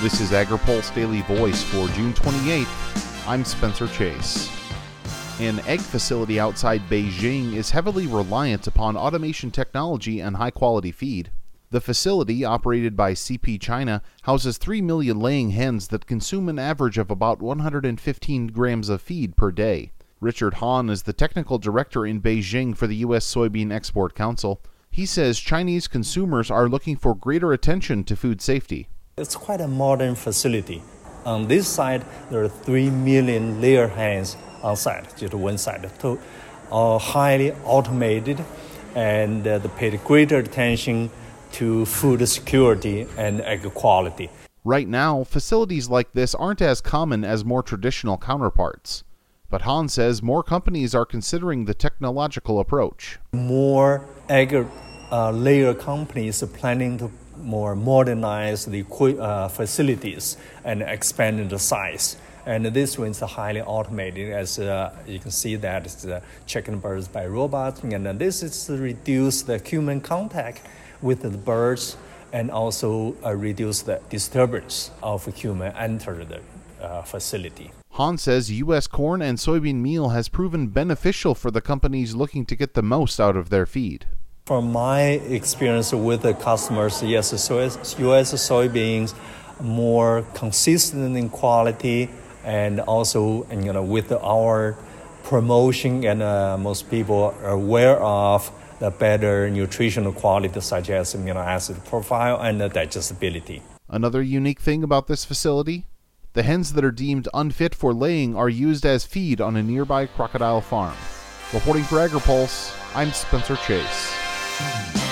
This is AgriPulse Daily Voice for June 28th. I'm Spencer Chase. An egg facility outside Beijing is heavily reliant upon automation technology and high quality feed. The facility, operated by CP China, houses 3 million laying hens that consume an average of about 115 grams of feed per day. Richard Han is the technical director in Beijing for the U.S. Soybean Export Council. He says Chinese consumers are looking for greater attention to food safety. It's quite a modern facility. On this side, there are 3 million layer hens on site, just one side, all highly automated, and uh, they paid greater attention to food security and egg quality. Right now, facilities like this aren't as common as more traditional counterparts. But Han says more companies are considering the technological approach. More egg uh, layer companies are planning to more modernize the uh, facilities and expand the size. And this one is highly automated, as uh, you can see that it's uh, checking birds by robots. And this is to reduce the human contact with the birds and also uh, reduce the disturbance of human enter the uh, facility. Han says U.S. corn and soybean meal has proven beneficial for the companies looking to get the most out of their feed. From my experience with the customers, yes, U.S. soybeans more consistent in quality, and also you know with our promotion, and uh, most people are aware of the better nutritional quality, such as amino acid profile and the digestibility. Another unique thing about this facility the hens that are deemed unfit for laying are used as feed on a nearby crocodile farm. Reporting for AgriPulse, I'm Spencer Chase. Bye.